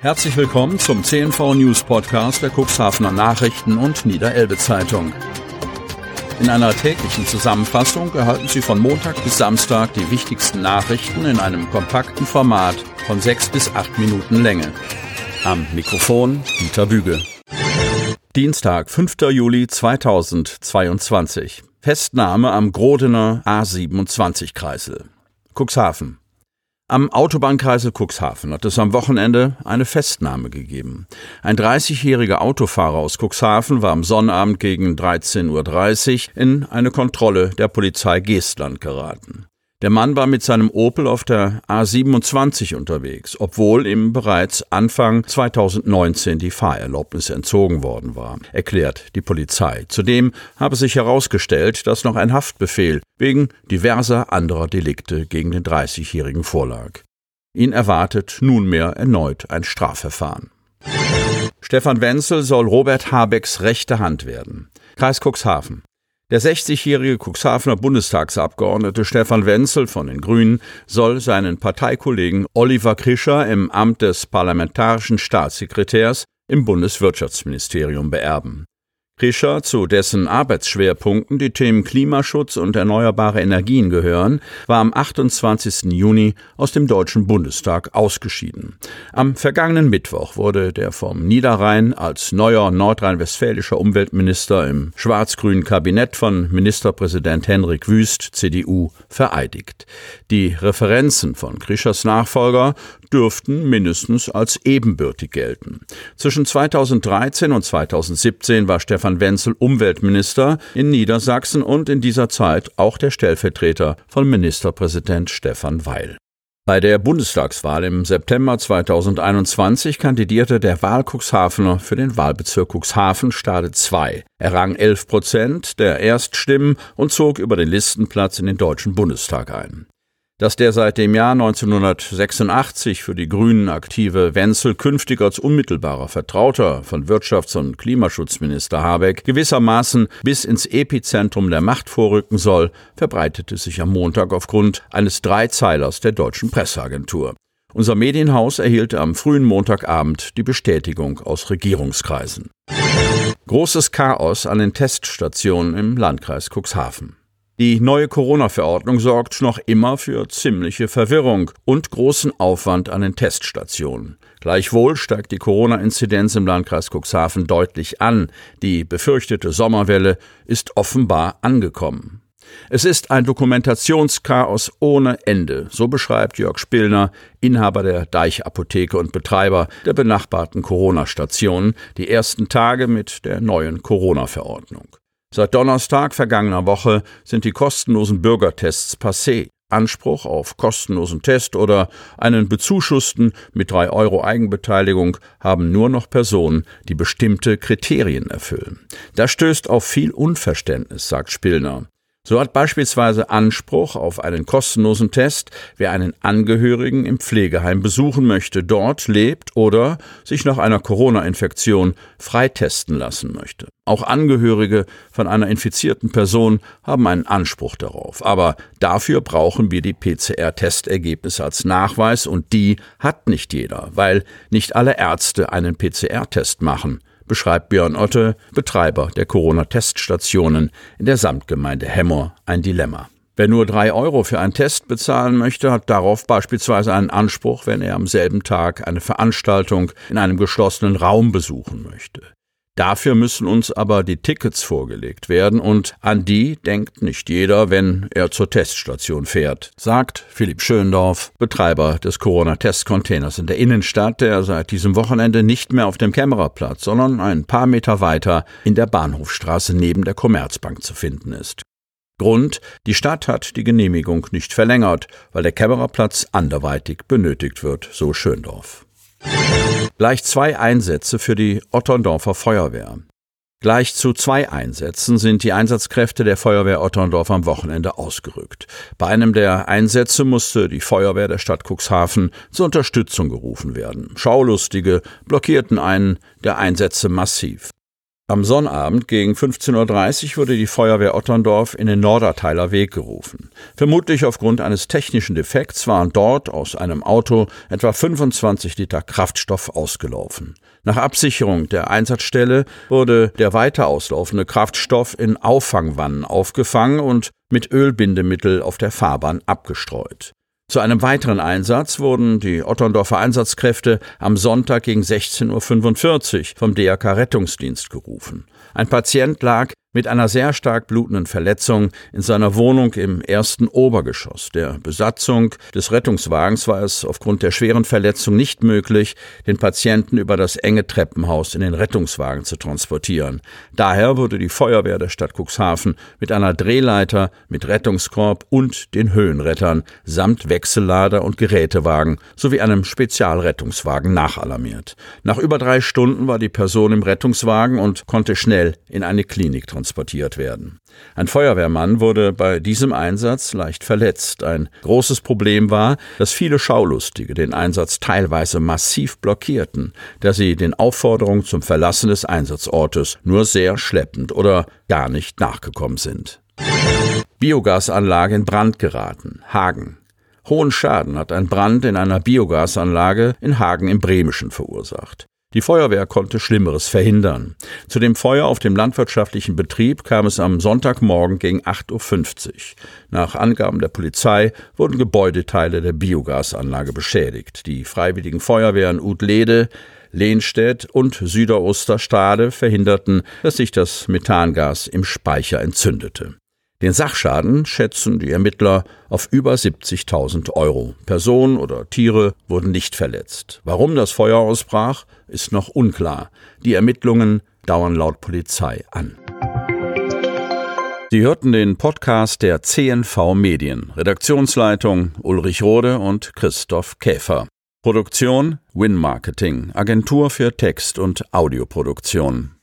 Herzlich willkommen zum CNV News Podcast der Cuxhavener Nachrichten und Niederelbe Zeitung. In einer täglichen Zusammenfassung erhalten Sie von Montag bis Samstag die wichtigsten Nachrichten in einem kompakten Format von sechs bis acht Minuten Länge. Am Mikrofon Dieter Büge. Dienstag, 5. Juli 2022. Festnahme am Grodener A27-Kreisel. Cuxhaven. Am Autobahnkreisel Cuxhaven hat es am Wochenende eine Festnahme gegeben. Ein 30-jähriger Autofahrer aus Cuxhaven war am Sonnabend gegen 13.30 Uhr in eine Kontrolle der Polizei Geestland geraten. Der Mann war mit seinem Opel auf der A27 unterwegs, obwohl ihm bereits Anfang 2019 die Fahrerlaubnis entzogen worden war, erklärt die Polizei. Zudem habe sich herausgestellt, dass noch ein Haftbefehl wegen diverser anderer Delikte gegen den 30-Jährigen vorlag. Ihn erwartet nunmehr erneut ein Strafverfahren. Stefan Wenzel soll Robert Habecks rechte Hand werden. Kreis Cuxhaven. Der 60-jährige Cuxhavener Bundestagsabgeordnete Stefan Wenzel von den Grünen soll seinen Parteikollegen Oliver Krischer im Amt des parlamentarischen Staatssekretärs im Bundeswirtschaftsministerium beerben. Krischer, zu dessen Arbeitsschwerpunkten die Themen Klimaschutz und erneuerbare Energien gehören, war am 28. Juni aus dem Deutschen Bundestag ausgeschieden. Am vergangenen Mittwoch wurde der vom Niederrhein als neuer nordrhein-westfälischer Umweltminister im schwarz-grünen Kabinett von Ministerpräsident Henrik Wüst, CDU, vereidigt. Die Referenzen von Krischers Nachfolger dürften mindestens als ebenbürtig gelten. Zwischen 2013 und 2017 war Stefan Wenzel Umweltminister in Niedersachsen und in dieser Zeit auch der Stellvertreter von Ministerpräsident Stefan Weil. Bei der Bundestagswahl im September 2021 kandidierte der Wahl Cuxhavener für den Wahlbezirk Cuxhaven Stade 2. Er rang 11 Prozent der Erststimmen und zog über den Listenplatz in den Deutschen Bundestag ein dass der seit dem Jahr 1986 für die Grünen aktive Wenzel künftig als unmittelbarer Vertrauter von Wirtschafts- und Klimaschutzminister Habeck gewissermaßen bis ins Epizentrum der Macht vorrücken soll, verbreitete sich am Montag aufgrund eines Dreizeilers der deutschen Presseagentur. Unser Medienhaus erhielt am frühen Montagabend die Bestätigung aus Regierungskreisen. Großes Chaos an den Teststationen im Landkreis Cuxhaven. Die neue Corona-Verordnung sorgt noch immer für ziemliche Verwirrung und großen Aufwand an den Teststationen. Gleichwohl steigt die Corona-Inzidenz im Landkreis Cuxhaven deutlich an. Die befürchtete Sommerwelle ist offenbar angekommen. Es ist ein Dokumentationschaos ohne Ende, so beschreibt Jörg Spillner, Inhaber der Deichapotheke und Betreiber der benachbarten Corona-Stationen, die ersten Tage mit der neuen Corona-Verordnung. Seit Donnerstag vergangener Woche sind die kostenlosen Bürgertests passé. Anspruch auf kostenlosen Test oder einen bezuschussten mit drei Euro Eigenbeteiligung haben nur noch Personen, die bestimmte Kriterien erfüllen. Das stößt auf viel Unverständnis, sagt Spillner. So hat beispielsweise Anspruch auf einen kostenlosen Test, wer einen Angehörigen im Pflegeheim besuchen möchte, dort lebt oder sich nach einer Corona-Infektion freitesten lassen möchte. Auch Angehörige von einer infizierten Person haben einen Anspruch darauf. Aber dafür brauchen wir die PCR-Testergebnisse als Nachweis und die hat nicht jeder, weil nicht alle Ärzte einen PCR-Test machen beschreibt Björn Otte, Betreiber der Corona-Teststationen in der Samtgemeinde Hemmer, ein Dilemma. Wer nur drei Euro für einen Test bezahlen möchte, hat darauf beispielsweise einen Anspruch, wenn er am selben Tag eine Veranstaltung in einem geschlossenen Raum besuchen möchte. Dafür müssen uns aber die Tickets vorgelegt werden und an die denkt nicht jeder, wenn er zur Teststation fährt, sagt Philipp Schöndorf, Betreiber des Corona-Test-Containers in der Innenstadt, der seit diesem Wochenende nicht mehr auf dem Kämmererplatz, sondern ein paar Meter weiter in der Bahnhofstraße neben der Commerzbank zu finden ist. Grund, die Stadt hat die Genehmigung nicht verlängert, weil der Kämmererplatz anderweitig benötigt wird, so Schöndorf. Gleich zwei Einsätze für die Otterndorfer Feuerwehr. Gleich zu zwei Einsätzen sind die Einsatzkräfte der Feuerwehr Otterndorf am Wochenende ausgerückt. Bei einem der Einsätze musste die Feuerwehr der Stadt Cuxhaven zur Unterstützung gerufen werden. Schaulustige blockierten einen der Einsätze massiv. Am Sonnabend gegen 15.30 Uhr wurde die Feuerwehr Otterndorf in den Norderteiler Weg gerufen. Vermutlich aufgrund eines technischen Defekts waren dort aus einem Auto etwa 25 Liter Kraftstoff ausgelaufen. Nach Absicherung der Einsatzstelle wurde der weiter auslaufende Kraftstoff in Auffangwannen aufgefangen und mit Ölbindemittel auf der Fahrbahn abgestreut. Zu einem weiteren Einsatz wurden die Otterndorfer Einsatzkräfte am Sonntag gegen 16.45 Uhr vom DRK Rettungsdienst gerufen. Ein Patient lag mit einer sehr stark blutenden Verletzung in seiner Wohnung im ersten Obergeschoss. Der Besatzung des Rettungswagens war es aufgrund der schweren Verletzung nicht möglich, den Patienten über das enge Treppenhaus in den Rettungswagen zu transportieren. Daher wurde die Feuerwehr der Stadt Cuxhaven mit einer Drehleiter, mit Rettungskorb und den Höhenrettern samt Wechsellader und Gerätewagen sowie einem Spezialrettungswagen nachalarmiert. Nach über drei Stunden war die Person im Rettungswagen und konnte schnell in eine Klinik transportiert transportiert werden. Ein Feuerwehrmann wurde bei diesem Einsatz leicht verletzt. Ein großes Problem war, dass viele Schaulustige den Einsatz teilweise massiv blockierten, da sie den Aufforderungen zum Verlassen des Einsatzortes nur sehr schleppend oder gar nicht nachgekommen sind. Biogasanlage in Brand geraten. Hagen. Hohen Schaden hat ein Brand in einer Biogasanlage in Hagen im Bremischen verursacht. Die Feuerwehr konnte Schlimmeres verhindern. Zu dem Feuer auf dem landwirtschaftlichen Betrieb kam es am Sonntagmorgen gegen 8.50 Uhr. Nach Angaben der Polizei wurden Gebäudeteile der Biogasanlage beschädigt. Die freiwilligen Feuerwehren Udlede, Lehnstedt und Süderosterstade verhinderten, dass sich das Methangas im Speicher entzündete. Den Sachschaden schätzen die Ermittler auf über 70.000 Euro. Personen oder Tiere wurden nicht verletzt. Warum das Feuer ausbrach, ist noch unklar. Die Ermittlungen dauern laut Polizei an. Sie hörten den Podcast der CNV Medien. Redaktionsleitung Ulrich Rode und Christoph Käfer. Produktion Win Marketing, Agentur für Text- und Audioproduktion.